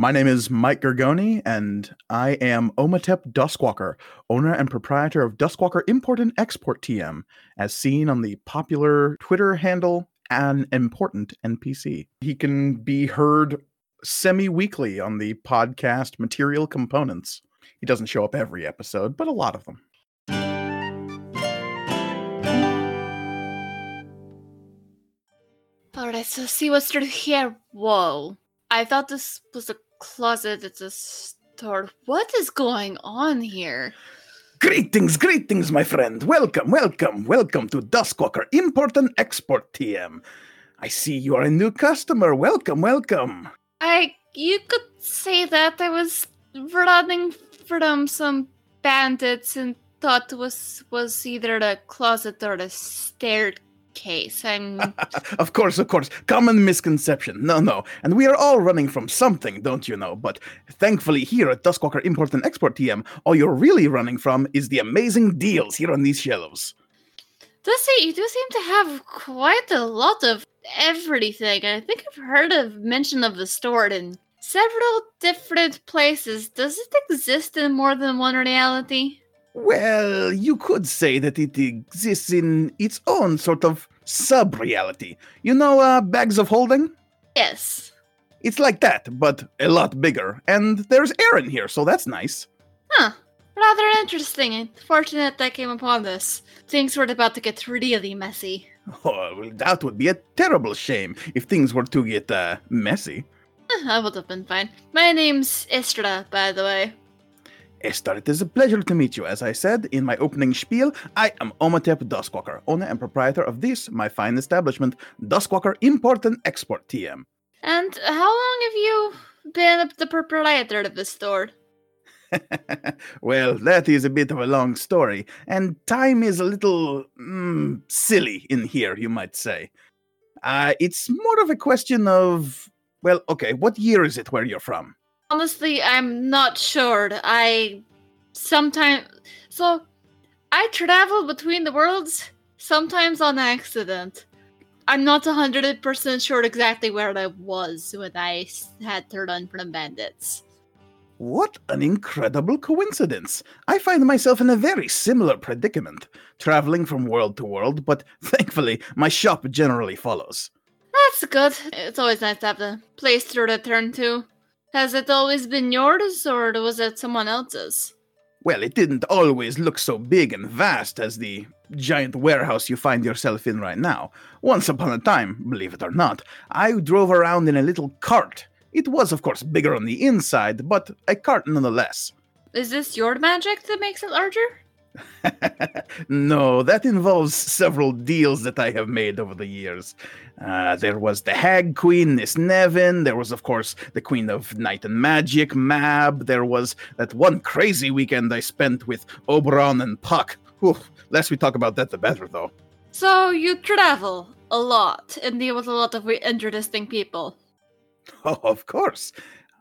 My name is Mike Gergoni, and I am Omatep Duskwalker, owner and proprietor of Duskwalker Import and Export TM, as seen on the popular Twitter handle An Important NPC. He can be heard semi weekly on the podcast Material Components. He doesn't show up every episode, but a lot of them. Alright, so see what's through here. Whoa. I thought this was a closet at the store. What is going on here? Greetings, greetings, my friend. Welcome, welcome, welcome to Duskwalker Import and Export TM. I see you are a new customer. Welcome, welcome. I you could say that I was running from some bandits and thought was was either the closet or the staircase. I'm of course, of course. Common misconception. No, no. And we are all running from something, don't you know? But thankfully, here at Duskwalker Import and Export TM, all you're really running from is the amazing deals here on these shelves. does it you do seem to have quite a lot of everything. I think I've heard of mention of the store in several different places. Does it exist in more than one reality? Well, you could say that it exists in its own sort of sub reality. You know, uh, bags of holding? Yes. It's like that, but a lot bigger. And there's air in here, so that's nice. Huh. Rather interesting. and Fortunate I came upon this. Things were about to get really messy. Oh, well, that would be a terrible shame if things were to get uh, messy. I would have been fine. My name's Estrada, by the way. Esther, it is a pleasure to meet you. As I said in my opening spiel, I am Omatep Duskwalker, owner and proprietor of this, my fine establishment, Duskwalker Import and Export TM. And how long have you been the proprietor of the store? well, that is a bit of a long story, and time is a little mm, silly in here, you might say. Uh, it's more of a question of, well, okay, what year is it where you're from? Honestly, I'm not sure. I sometimes so I travel between the worlds sometimes on accident. I'm not 100% sure exactly where I was when I had to run from bandits. What an incredible coincidence! I find myself in a very similar predicament, traveling from world to world, but thankfully my shop generally follows. That's good. It's always nice to have a place to return to. Has it always been yours, or was it someone else's? Well, it didn't always look so big and vast as the giant warehouse you find yourself in right now. Once upon a time, believe it or not, I drove around in a little cart. It was, of course, bigger on the inside, but a cart nonetheless. Is this your magic that makes it larger? no, that involves several deals that I have made over the years. Uh, there was the Hag Queen, Miss Nevin. There was, of course, the Queen of Night and Magic, Mab. There was that one crazy weekend I spent with Oberon and Puck. Whew, less we talk about that, the better, though. So you travel a lot and deal with a lot of interesting people. Oh, of course.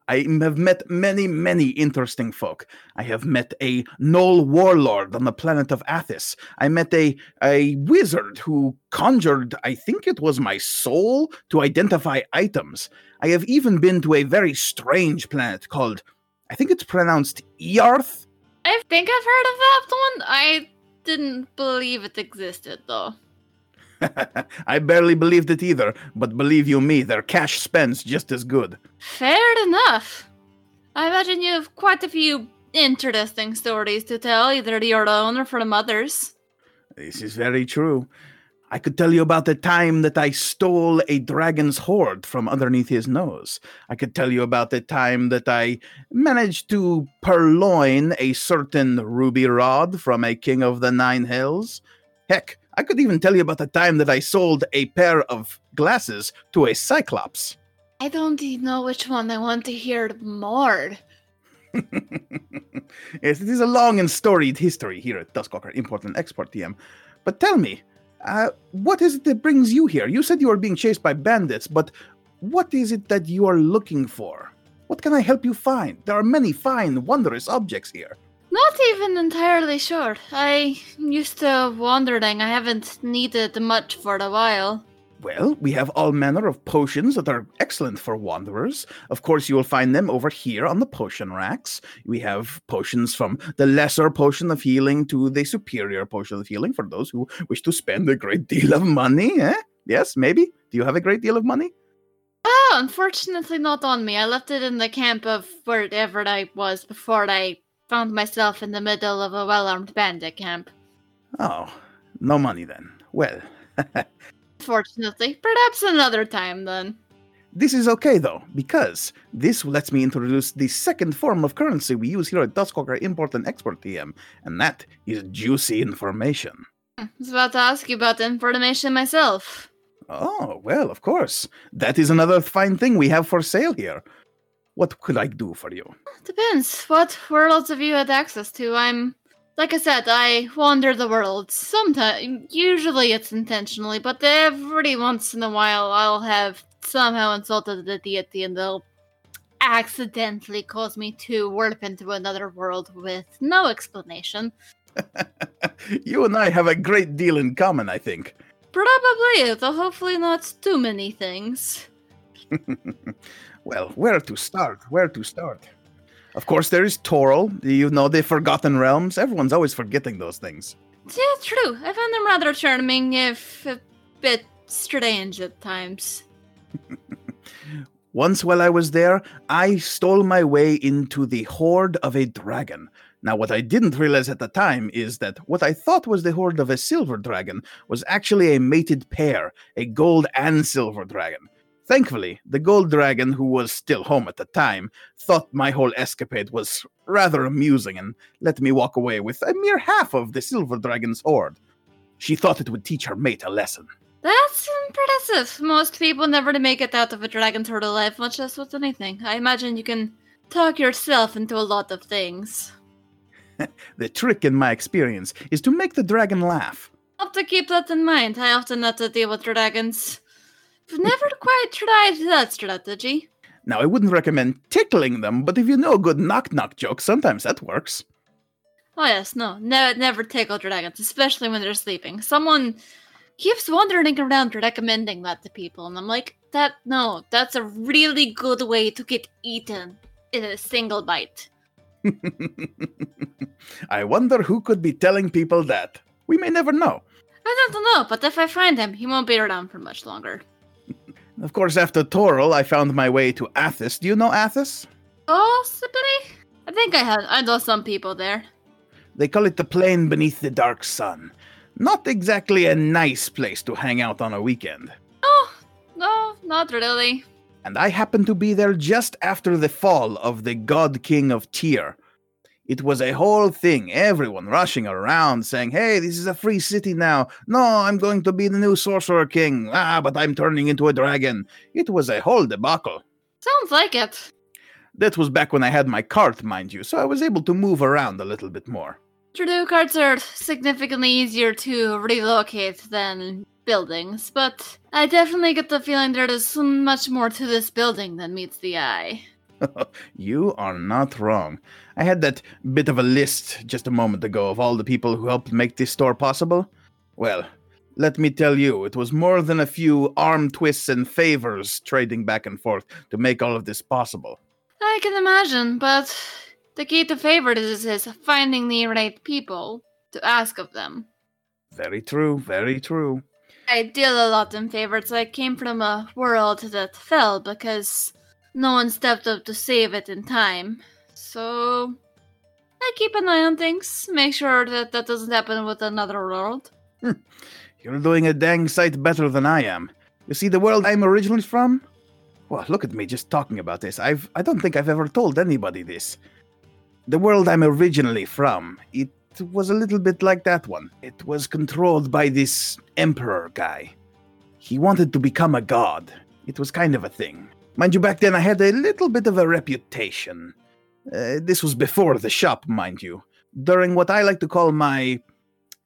I have met many, many interesting folk. I have met a gnoll warlord on the planet of Athas. I met a, a wizard who conjured, I think it was my soul, to identify items. I have even been to a very strange planet called, I think it's pronounced Earth. I think I've heard of that one. I didn't believe it existed though. I barely believed it either, but believe you me, their cash spends just as good. Fair enough. I imagine you have quite a few interesting stories to tell, either your own or from others. This is very true. I could tell you about the time that I stole a dragon's hoard from underneath his nose. I could tell you about the time that I managed to purloin a certain ruby rod from a king of the nine hills. Heck, I could even tell you about the time that I sold a pair of glasses to a cyclops. I don't know which one I want to hear more. yes, it is a long and storied history here at Duskwalker Import and Export TM. But tell me, uh, what is it that brings you here? You said you are being chased by bandits, but what is it that you are looking for? What can I help you find? There are many fine, wondrous objects here. Not even entirely sure. I used to wandering. I haven't needed much for a while. Well, we have all manner of potions that are excellent for wanderers. Of course, you will find them over here on the potion racks. We have potions from the lesser potion of healing to the superior potion of healing for those who wish to spend a great deal of money. Eh? Yes, maybe. Do you have a great deal of money? Oh, unfortunately, not on me. I left it in the camp of wherever I was before I found myself in the middle of a well armed bandit camp. Oh, no money then. Well. Fortunately, perhaps another time then. This is okay though, because this lets me introduce the second form of currency we use here at Duskwalker Import and Export TM, and that is juicy information. Hmm, I was about to ask you about information myself. Oh, well, of course. That is another fine thing we have for sale here. What could I do for you? Depends. What worlds have you had access to? I'm like I said, I wander the world. Sometimes, usually it's intentionally, but every once in a while I'll have somehow insulted the deity and they'll accidentally cause me to warp into another world with no explanation. you and I have a great deal in common, I think. Probably, though hopefully not too many things. well, where to start? Where to start? Of course, there is Toril. You know the Forgotten Realms. Everyone's always forgetting those things. Yeah, true. I found them rather charming, if a bit strange at times. Once while I was there, I stole my way into the hoard of a dragon. Now, what I didn't realize at the time is that what I thought was the hoard of a silver dragon was actually a mated pair, a gold and silver dragon. Thankfully, the gold dragon, who was still home at the time, thought my whole escapade was rather amusing and let me walk away with a mere half of the silver dragon's hoard. She thought it would teach her mate a lesson. That's impressive. Most people never make it out of a dragon's hoard alive, much less with anything. I imagine you can talk yourself into a lot of things. the trick, in my experience, is to make the dragon laugh. I'll have to keep that in mind. I often have to deal with dragons. I've never quite tried that strategy. Now, I wouldn't recommend tickling them, but if you know a good knock knock joke, sometimes that works. Oh, yes, no. Ne- never tickle dragons, especially when they're sleeping. Someone keeps wandering around recommending that to people, and I'm like, that, no, that's a really good way to get eaten in a single bite. I wonder who could be telling people that. We may never know. I don't know, but if I find him, he won't be around for much longer. Of course, after Toril, I found my way to Athas. Do you know Athas? Possibly. I think I had. I know some people there. They call it the plain beneath the dark sun. Not exactly a nice place to hang out on a weekend. Oh, no, not really. And I happened to be there just after the fall of the God King of Tyr. It was a whole thing, everyone rushing around saying, Hey, this is a free city now. No, I'm going to be the new Sorcerer King. Ah, but I'm turning into a dragon. It was a whole debacle. Sounds like it. That was back when I had my cart, mind you, so I was able to move around a little bit more. True, carts are significantly easier to relocate than buildings, but I definitely get the feeling there is much more to this building than meets the eye. you are not wrong. I had that bit of a list just a moment ago of all the people who helped make this store possible. Well, let me tell you, it was more than a few arm twists and favors trading back and forth to make all of this possible. I can imagine, but the key to favors is finding the right people to ask of them. Very true, very true. I deal a lot in favors. I came from a world that fell because no one stepped up to save it in time. So I keep an eye on things, make sure that that doesn't happen with another world. Hmm. You're doing a dang sight better than I am. You see the world I'm originally from? Well, look at me just talking about this. I've I don't think I've ever told anybody this. The world I'm originally from, it was a little bit like that one. It was controlled by this emperor guy. He wanted to become a god. It was kind of a thing. Mind you, back then I had a little bit of a reputation. Uh, this was before the shop, mind you, during what I like to call my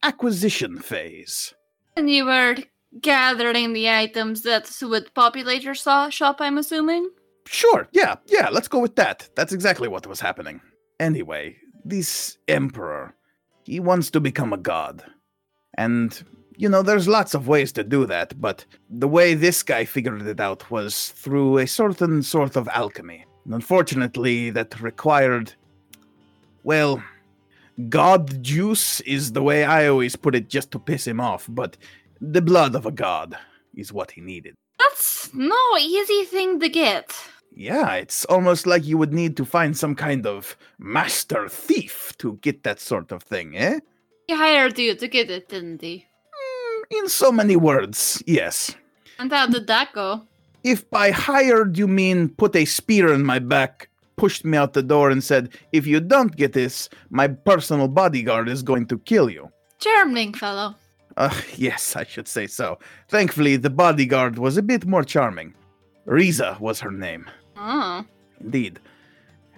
acquisition phase. And you were gathering the items that would populate your shop, I'm assuming? Sure, yeah, yeah, let's go with that. That's exactly what was happening. Anyway, this emperor, he wants to become a god. And, you know, there's lots of ways to do that, but the way this guy figured it out was through a certain sort of alchemy. And unfortunately, that required, well, god juice is the way I always put it just to piss him off, but the blood of a god is what he needed. That's no easy thing to get. Yeah, it's almost like you would need to find some kind of master thief to get that sort of thing, eh? He hired you to get it, didn't he? In so many words, yes. And how did that go? If by hired you mean put a spear in my back, pushed me out the door, and said, if you don't get this, my personal bodyguard is going to kill you. Charming fellow. Uh, yes, I should say so. Thankfully, the bodyguard was a bit more charming. Riza was her name. Oh. Indeed.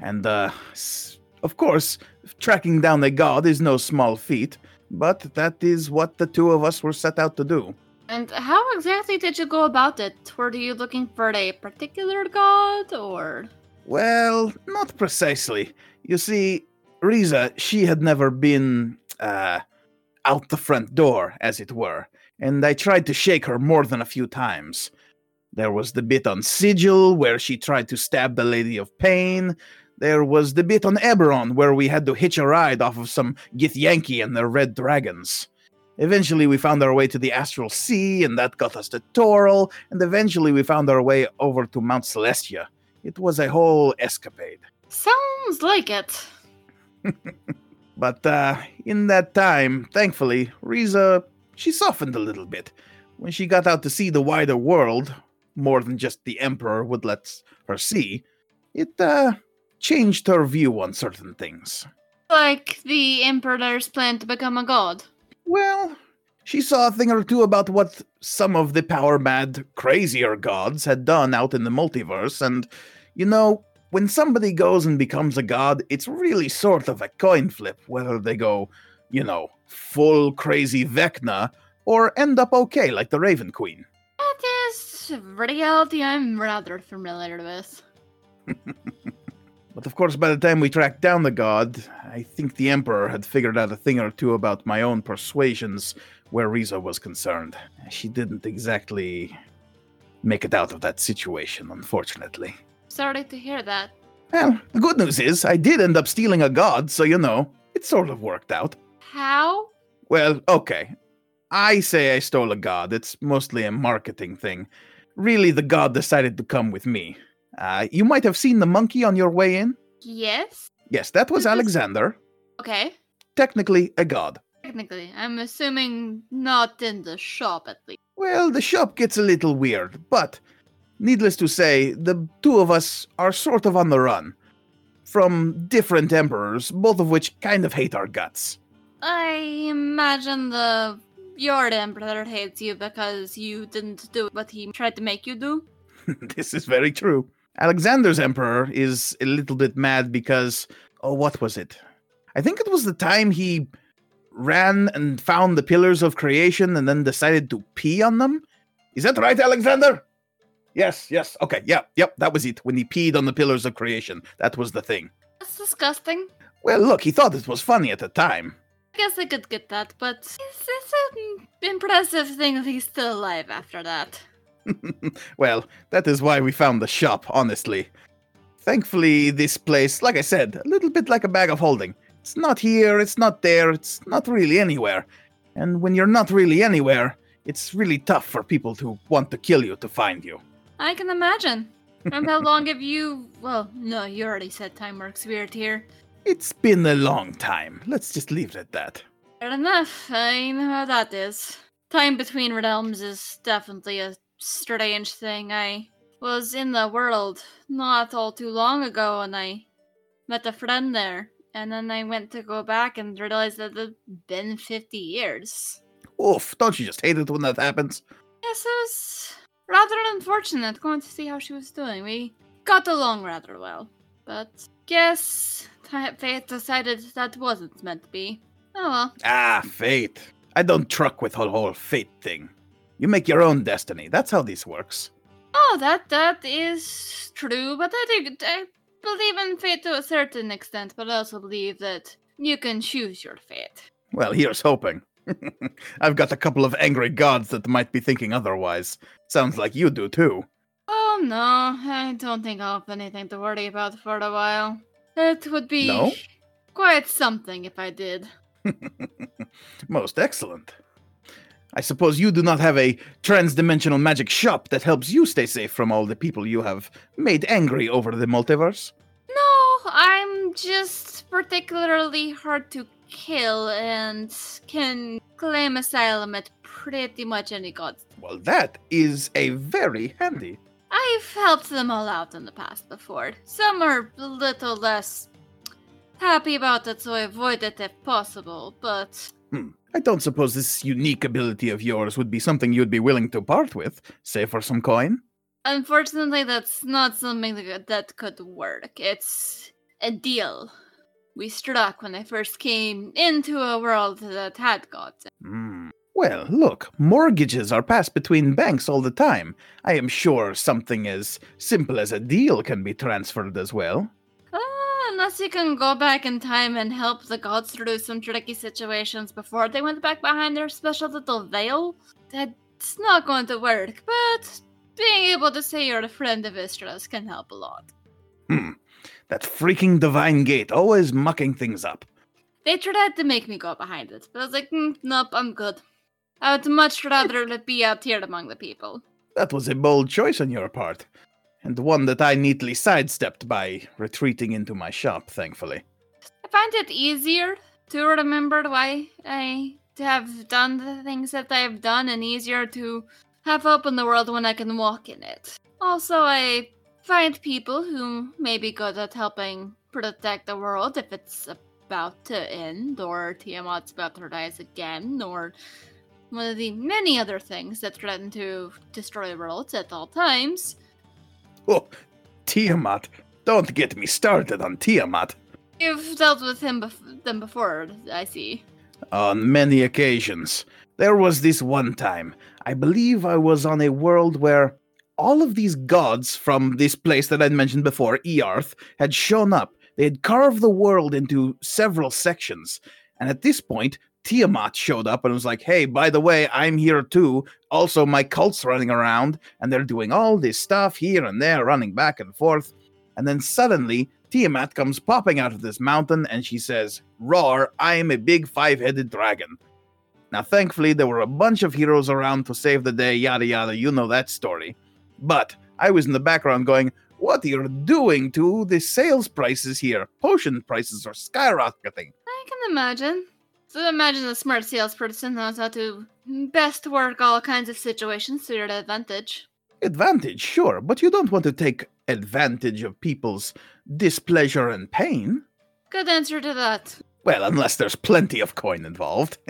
And, uh, s- of course, tracking down a god is no small feat, but that is what the two of us were set out to do. And how exactly did you go about it? Were you looking for a particular god, or Well, not precisely. You see, Riza, she had never been, uh, out the front door, as it were, and I tried to shake her more than a few times. There was the bit on Sigil, where she tried to stab the Lady of Pain. There was the bit on Eberron, where we had to hitch a ride off of some Githyanki and their red dragons. Eventually, we found our way to the Astral Sea, and that got us to Toril, and eventually, we found our way over to Mount Celestia. It was a whole escapade. sounds like it? But uh, in that time, thankfully, Riza, she softened a little bit. When she got out to see the wider world, more than just the Emperor would let her see, it uh, changed her view on certain things. Like the Emperor's plan to become a god. Well, she saw a thing or two about what some of the power mad, crazier gods had done out in the multiverse, and, you know, when somebody goes and becomes a god, it's really sort of a coin flip whether they go, you know, full crazy Vecna or end up okay like the Raven Queen. That is reality I'm rather familiar with. But of course, by the time we tracked down the god, I think the Emperor had figured out a thing or two about my own persuasions where Riza was concerned. She didn't exactly make it out of that situation, unfortunately. Sorry to hear that. Well, the good news is, I did end up stealing a god, so you know, it sort of worked out. How? Well, okay. I say I stole a god, it's mostly a marketing thing. Really, the god decided to come with me. Uh, you might have seen the monkey on your way in. Yes? Yes, that was Alexander. Okay. Technically a god. Technically, I'm assuming not in the shop at least. Well, the shop gets a little weird, but needless to say, the two of us are sort of on the run. From different emperors, both of which kind of hate our guts. I imagine the your emperor hates you because you didn't do what he tried to make you do. this is very true. Alexander's emperor is a little bit mad because, oh, what was it? I think it was the time he ran and found the pillars of creation and then decided to pee on them. Is that right, Alexander? Yes, yes. Okay, yeah, yep, that was it. When he peed on the pillars of creation, that was the thing. That's disgusting. Well, look, he thought it was funny at the time. I guess I could get that, but it's, it's an impressive thing that he's still alive after that. well, that is why we found the shop, honestly. Thankfully, this place, like I said, a little bit like a bag of holding. It's not here, it's not there, it's not really anywhere. And when you're not really anywhere, it's really tough for people to want to kill you to find you. I can imagine. and how long have you? Well, no, you already said time works weird here. It's been a long time. Let's just leave it at that. Fair enough. I know how that is. Time between realms is definitely a strange thing. I was in the world not all too long ago and I met a friend there. And then I went to go back and realized that it'd been 50 years. Oof, don't you just hate it when that happens? Yes, it was rather unfortunate. Going to see how she was doing. We got along rather well, but guess fate decided that wasn't meant to be. Oh well. Ah, fate. I don't truck with the whole fate thing. You make your own destiny. That's how this works. Oh, that that is true, but I think I believe in fate to a certain extent, but I also believe that you can choose your fate. Well, here's hoping. I've got a couple of angry gods that might be thinking otherwise. Sounds like you do too. Oh no, I don't think I'll have anything to worry about for a while. It would be No? quite something if I did. Most excellent. I suppose you do not have a trans-dimensional magic shop that helps you stay safe from all the people you have made angry over the multiverse. No, I'm just particularly hard to kill and can claim asylum at pretty much any god. Well, that is a very handy. I've helped them all out in the past before. Some are a little less happy about it, so I avoid it if possible, but Hmm. I don't suppose this unique ability of yours would be something you'd be willing to part with, say for some coin. unfortunately, that's not something that, could work. It's a deal we struck when I first came into a world that had gods. Hmm. Well, look, mortgages are passed between banks all the time. I am sure something as simple as a deal can be transferred as well. Unless you can go back in time and help the gods through some tricky situations before they went back behind their special little veil, that's not going to work. But being able to say you're a friend of Istra's can help a lot. Hmm. That freaking divine gate always mucking things up. They tried to make me go behind it, but I was like, mm, nope, I'm good. I would much rather be out here among the people. That was a bold choice on your part, and one that I neatly sidestepped by retreating into my shop, thankfully. I find it easier to remember why I have done the things that I've done and easier to have hope in the world when I can walk in it. Also, I find people who may be good at helping protect the world if it's about to end, or Tiamat's about to rise again, or one of the many other things that threaten to destroy worlds at all times. Oh, Tiamat! Don't get me started on Tiamat. You've dealt with him bef- them before, I see. On many occasions. There was this one time. I believe I was on a world where all of these gods from this place that I'd mentioned before, Earth, had shown up. They had carved the world into several sections. And at this point, Tiamat showed up and was like, hey, by the way, I'm here too. Also, my cult's running around, and they're doing all this stuff here and there, running back and forth. And then suddenly, Tiamat comes popping out of this mountain and she says, Roar, I am a big five headed dragon. Now, thankfully, there were a bunch of heroes around to save the day, yada yada, you know that story. But I was in the background going, What are you doing to the sales prices here? Potion prices are skyrocketing. I can imagine. So imagine a smart salesperson knows how to best work all kinds of situations to your advantage. Advantage, sure, but you don't want to take advantage of people's displeasure and pain. Good answer to that. Well, unless there's plenty of coin involved.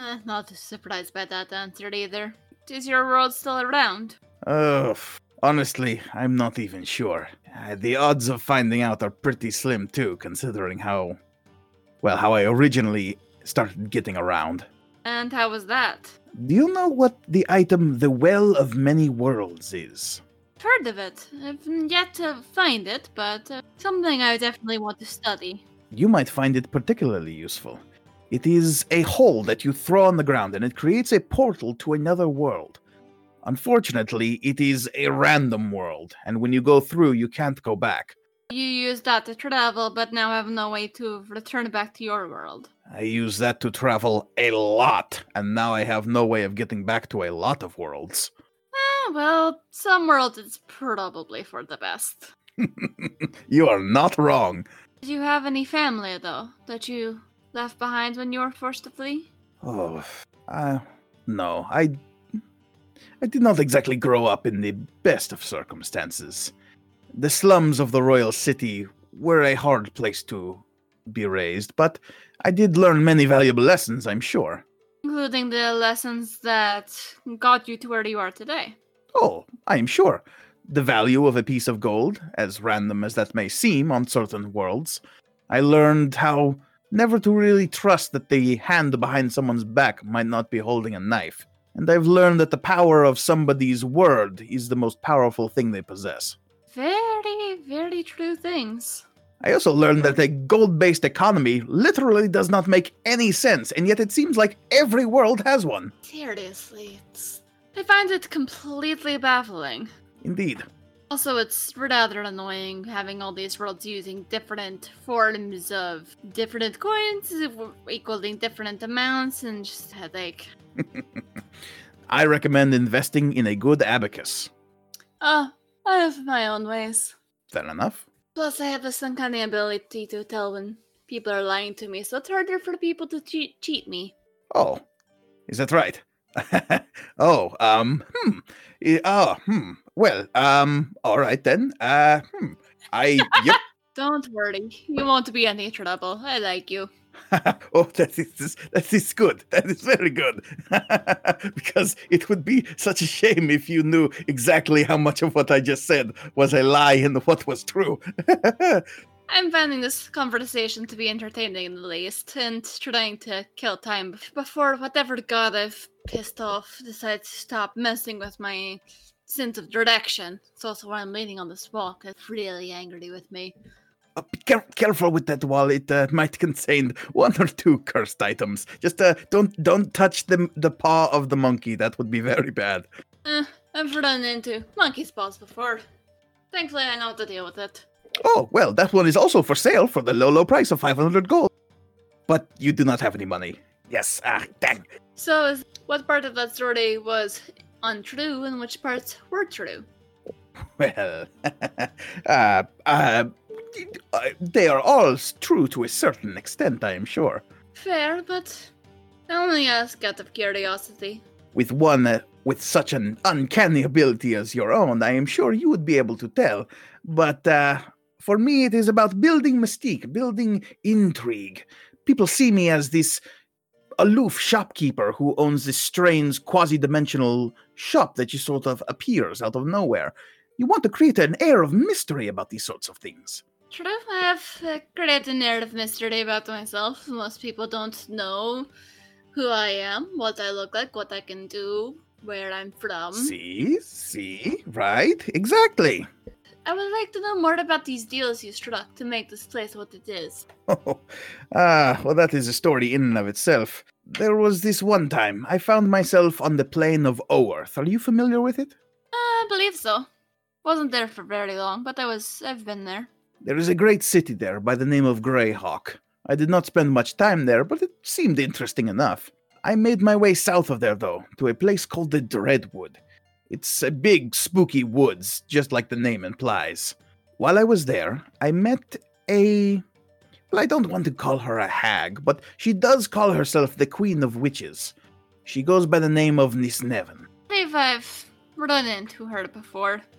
Eh, not surprised by that answer either. Is your world still around? Ugh. Honestly, I'm not even sure. Uh, the odds of finding out are pretty slim too, considering how, well, how I originally started getting around. And how was that? Do you know what the item the Well of Many Worlds is? Heard of it. I've yet to find it, but uh, something I definitely want to study. You might find it particularly useful. It is a hole that you throw on the ground and it creates a portal to another world. Unfortunately, it is a random world, and when you go through, you can't go back. You used that to travel, but now have no way to return back to your world. I use that to travel a lot, and now I have no way of getting back to a lot of worlds. Eh, well, some worlds it's probably for the best. you are not wrong. Did you have any family, though, that you left behind when you were forced to flee? Oh, uh, no, I, I did not exactly grow up in the best of circumstances. The slums of the royal city were a hard place to be raised, but I did learn many valuable lessons, I'm sure. Including the lessons that got you to where you are today. Oh, I am sure. The value of a piece of gold, as random as that may seem on certain worlds, I learned how never to really trust that the hand behind someone's back might not be holding a knife. And I've learned that the power of somebody's word is the most powerful thing they possess. Very, very true things. I also learned that a gold based economy literally does not make any sense, and yet it seems like every world has one. Seriously, it's. I find it completely baffling. Indeed. Also, it's rather annoying having all these worlds using different forms of different coins equaling different amounts and just headache. I recommend investing in a good abacus. Ah, I have my own ways. Fair enough. Plus, I have this uncanny ability to tell when people are lying to me, so it's harder for people to cheat, cheat me. Oh, is that right? oh, um, hmm. Oh, hmm. Well, um, all right then. Uh, hmm. I, yep. Don't worry, you won't be any trouble. I like you. oh, that is that is good. That is very good. because it would be such a shame if you knew exactly how much of what I just said was a lie and what was true. I'm finding this conversation to be entertaining in the least, and trying to kill time before whatever god I've pissed off decides to stop messing with my sense of direction. It's also why I'm leaning on this wall, it's really angry with me. Uh, be care- careful with that wall. It uh, might contain one or two cursed items. Just uh, don't don't touch the the paw of the monkey. That would be very bad. Eh, I've run into monkey's paws before. Thankfully, I know how to deal with it. Oh, well, that one is also for sale for the low, low price of 500 gold. But you do not have any money. Yes, ah, dang. So, what part of that story was untrue and which parts were true? Well, uh, uh, they are all true to a certain extent, I am sure. Fair, but I only ask out of curiosity. With one uh, with such an uncanny ability as your own, I am sure you would be able to tell. But uh, for me, it is about building mystique, building intrigue. People see me as this aloof shopkeeper who owns this strange quasi dimensional shop that just sort of appears out of nowhere. You want to create an air of mystery about these sorts of things. True, I have uh, air of mystery about myself. Most people don't know who I am, what I look like, what I can do, where I'm from. See, see, right? Exactly. I would like to know more about these deals you struck to make this place what it is. Oh, ah, well, that is a story in and of itself. There was this one time I found myself on the plane of Oerth. Are you familiar with it? I believe so. Wasn't there for very long, but I was. I've been there. There is a great city there by the name of Greyhawk. I did not spend much time there, but it seemed interesting enough. I made my way south of there, though, to a place called the Dreadwood. It's a big, spooky woods, just like the name implies. While I was there, I met a. Well, I don't want to call her a hag, but she does call herself the Queen of Witches. She goes by the name of Nisneven. I believe I've run into her before.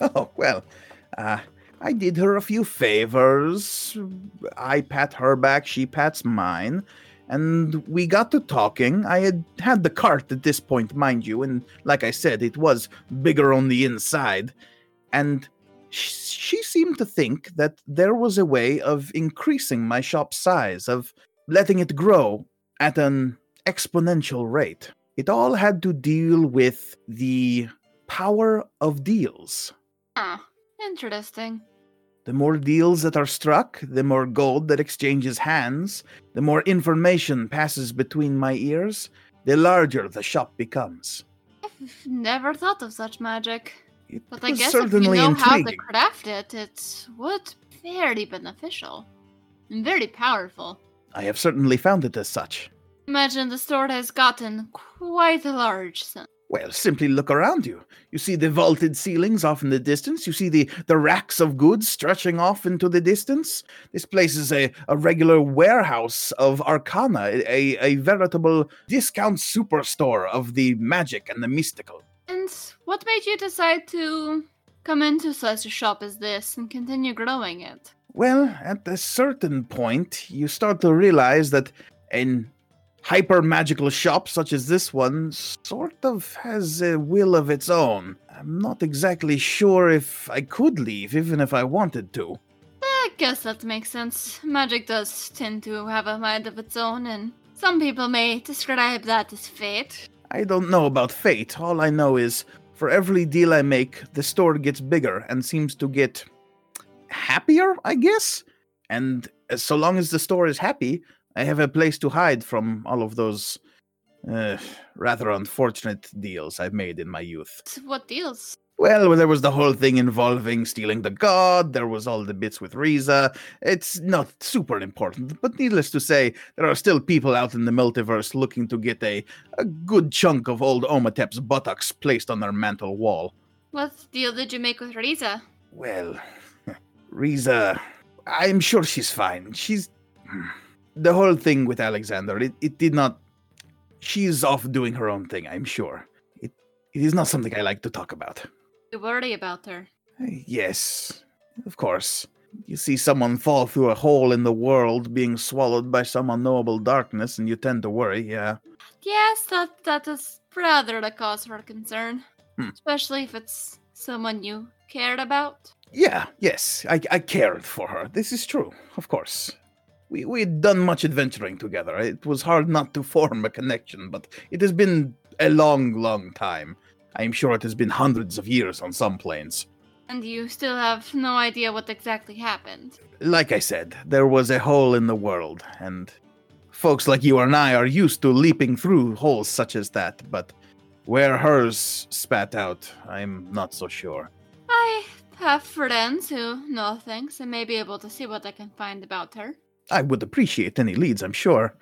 Oh, well, uh, I did her a few favors. I pat her back, she pats mine and we got to talking. I had had the cart at this point, mind you, and like I said, it was bigger on the inside. And she seemed to think that there was a way of increasing my shop size, of letting it grow at an exponential rate. It all had to deal with the power of deals. Ah, interesting. The more deals that are struck, the more gold that exchanges hands, the more information passes between my ears, the larger the shop becomes. I've never thought of such magic. It but I guess if you know how to craft it, it would very beneficial and very powerful. I have certainly found it as such. Imagine the store has gotten quite large since. Well, simply look around you. You see the vaulted ceilings off in the distance. You see the, the racks of goods stretching off into the distance. This place is a, a regular warehouse of arcana, a, a veritable discount superstore of the magic and the mystical. And what made you decide to come into such a shop as this and continue growing it? Well, at a certain point, you start to realize that an hyper magical shop such as this one sort of has a will of its own. I'm not exactly sure if I could leave, even if I wanted to. I guess that makes sense. Magic does tend to have a mind of its own, and some people may describe that as fate. I don't know about fate. All I know is for every deal I make, the store gets bigger and seems to get happier, I guess. And so long as the store is happy, I have a place to hide from all of those uh, rather unfortunate deals I've made in my youth. What deals? Well, there was the whole thing involving stealing the god. There was all the bits with Riza. It's not super important, but needless to say, there are still people out in the multiverse looking to get a, a good chunk of old Omatep's buttocks placed on their mantle wall. What deal did you make with Riza? Well, Riza, I'm sure she's fine. She's. The whole thing with Alexander, it, it did not. She's off doing her own thing, I'm sure. It, it is not something I like to talk about. You worry about her. Yes, of course. You see someone fall through a hole in the world being swallowed by some unknowable darkness, and you tend to worry, yeah. Yes, that that is rather the cause for concern. Hmm. Especially if it's someone you cared about. Yeah, yes, I, I cared for her. This is true, of course. We, we'd done much adventuring together. It was hard not to form a connection, but it has been a long, long time. I'm sure it has been hundreds of years on some planes. And you still have no idea what exactly happened. Like I said, there was a hole in the world, and folks like you and I are used to leaping through holes such as that, but where hers spat out, I'm not so sure. I have friends who know things and may be able to see what I can find about her. I would appreciate any leads, I'm sure.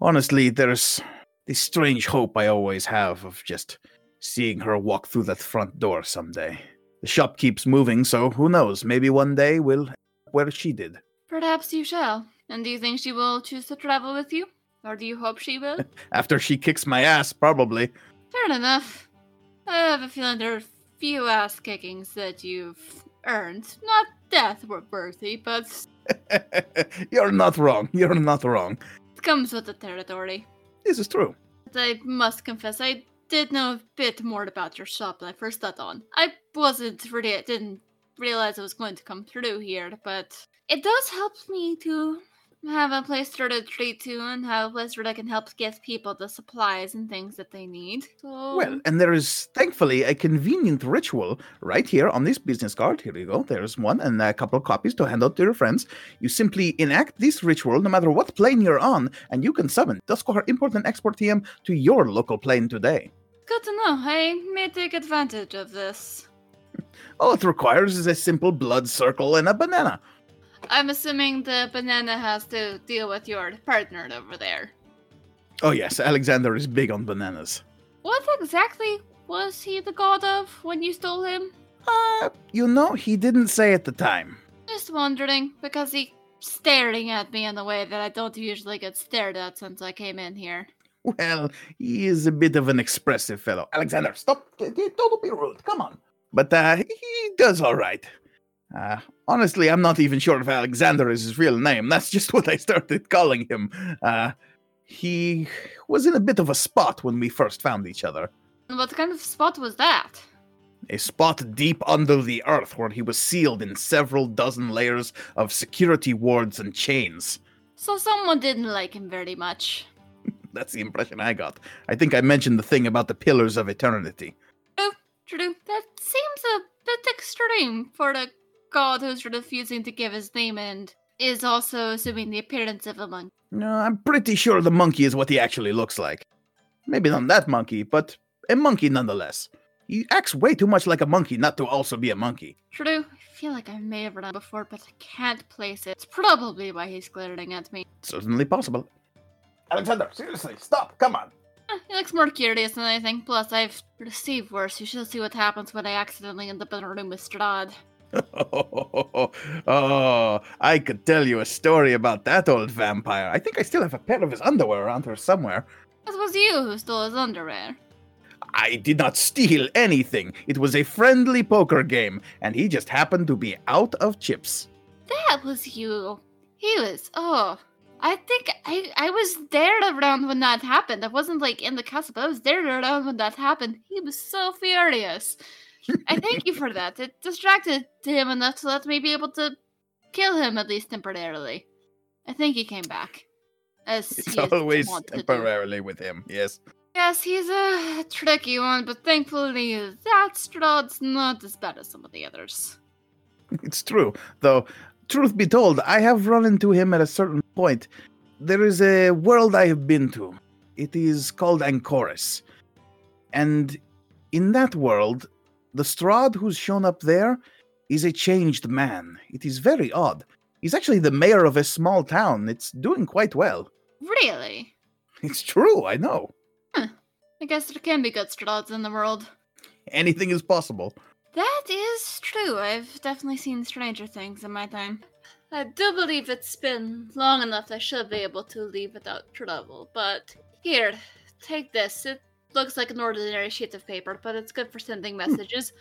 Honestly, there's this strange hope I always have of just seeing her walk through that front door someday. The shop keeps moving, so who knows? Maybe one day we'll where she did. Perhaps you shall. And do you think she will choose to travel with you? Or do you hope she will? After she kicks my ass, probably. Fair enough. I have a feeling there are a few ass kickings that you've earned. Not death worthy, but You're not wrong. You're not wrong. it comes with the territory. This is true. But I must confess, I did know a bit more about your shop than I first thought on. I wasn't really, I didn't realize it was going to come through here, but it does help me to have a place for to retreat to and have a place where I can help get people the supplies and things that they need. So, Well, and there is thankfully a convenient ritual right here on this business card. Here you go. There's one and a couple of copies to hand out to your friends. You simply enact this ritual no matter what plane you're on, and you can summon Duskwalker Import and Export TM to your local plane today. good to know. I may take advantage of this. All it requires is a simple blood circle and a banana. I'm assuming the banana has to deal with your partner over there. Oh, yes, Alexander is big on bananas. What exactly was he the god of when you stole him? Uh, you know, he didn't say at the time. Just wondering, because he staring at me in a way that I don't usually get stared at since I came in here. Well, he is a bit of an expressive fellow. Alexander, stop. Don't be rude. Come on. But uh, he does all right. Uh, honestly, I'm not even sure if Alexander is his real name. That's just what I started calling him. Uh, he was in a bit of a spot when we first found each other. What kind of spot was that? A spot deep under the earth where he was sealed in several dozen layers of security wards and chains. So someone didn't like him very much. That's the impression I got. I think I mentioned the thing about the Pillars of Eternity. Oh, true, that seems a bit extreme for the god who's refusing to give his name and is also assuming the appearance of a monk. No, I'm pretty sure the monkey is what he actually looks like. Maybe not that monkey, but a monkey nonetheless. He acts way too much like a monkey not to also be a monkey. True, I feel like I may have run before, but I can't place it. It's probably why he's glaring at me. Certainly possible. Alexander, seriously, stop, come on. Eh, He looks more curious than anything. Plus, I've received worse. You should see what happens when I accidentally end up in a room with Strahd. oh, I could tell you a story about that old vampire. I think I still have a pair of his underwear around here somewhere. It was you who stole his underwear. I did not steal anything. It was a friendly poker game, and he just happened to be out of chips. That was you. He was. Oh. I think I I was there around when that happened. I wasn't like in the castle, but I was there around when that happened. He was so furious. I thank you for that. It distracted him enough to let me be able to kill him at least temporarily. I think he came back. As It's he always wont to do. temporarily with him. Yes. Yes, he's a tricky one, but thankfully that Strahd's not as bad as some of the others. It's true. Though, truth be told, I have run into him at a certain point. There is a world I have been to. It is called Anchoris. And in that world, the Strahd who's shown up there is a changed man. It is very odd. He's actually the mayor of a small town. It's doing quite well. Really? It's true, I know. I guess there can be good Strahds in the world. Anything is possible. That is true. I've definitely seen stranger things in my time. I do believe it's been long enough I should be able to leave without trouble, but here, take this. It looks like an ordinary sheet of paper, but it's good for sending messages.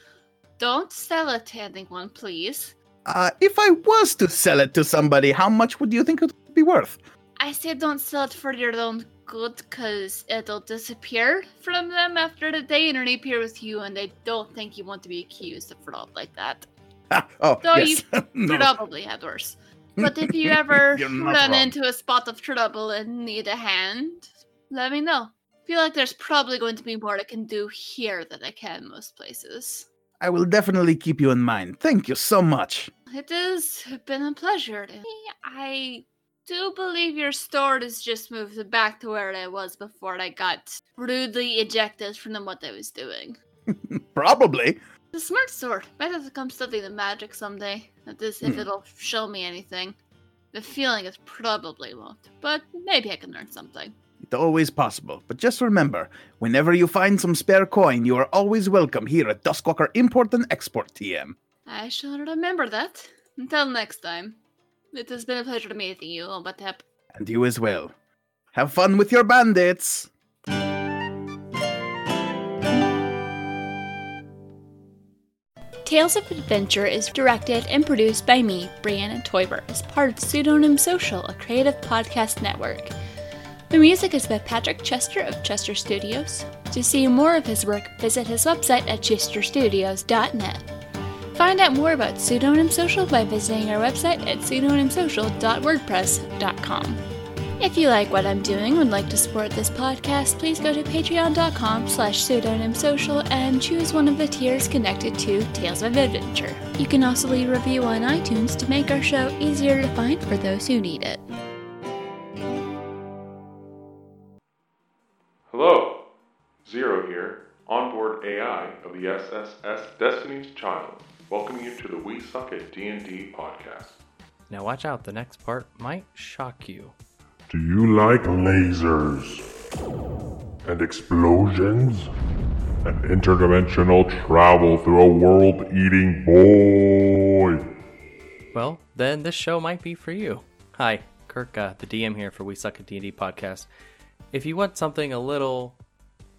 Don't sell it to anyone, please. Uh, if I was to sell it to somebody, how much would you think it would be worth? I say don't sell it for your own good, because it'll disappear from them after the day and reappear with you, and they don't think you want to be accused of fraud like that. Ah, oh, Though yes. No. Probably had worse. But if you ever run wrong. into a spot of trouble and need a hand, let me know. Feel like there's probably going to be more I can do here than I can most places. I will definitely keep you in mind. Thank you so much. It has been a pleasure. I do believe your store has just moved back to where it was before I got rudely ejected from what I was doing. Probably. A smart sword. Might have to come study the magic someday. That is, if Hmm. it'll show me anything. The feeling is probably won't, but maybe I can learn something. It's always possible. But just remember, whenever you find some spare coin, you are always welcome here at Duskwalker Import and Export TM. I shall remember that. Until next time. It has been a pleasure meeting you, Obatep. And you as well. Have fun with your bandits! Tales of Adventure is directed and produced by me, Brianna Toiber, as part of Pseudonym Social, a creative podcast network. The music is by Patrick Chester of Chester Studios. To see more of his work, visit his website at chesterstudios.net. Find out more about Pseudonym Social by visiting our website at pseudonymsocial.wordpress.com. If you like what I'm doing and would like to support this podcast, please go to patreon.com slash pseudonymsocial and choose one of the tiers connected to Tales of Adventure. You can also leave a review on iTunes to make our show easier to find for those who need it. Hello, Zero here, onboard AI of the SSS Destiny's Child, welcoming you to the We Suck at D&D podcast. Now watch out, the next part might shock you. Do you like lasers? And explosions? And interdimensional travel through a world eating boy? Well, then this show might be for you. Hi, Kirk, uh, the DM here for We Suck at D&D podcast. If you want something a little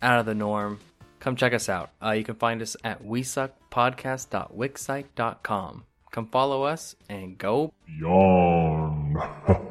out of the norm, come check us out. Uh, you can find us at wesuckpodcast.wixsite.com. Come follow us and go Yawn.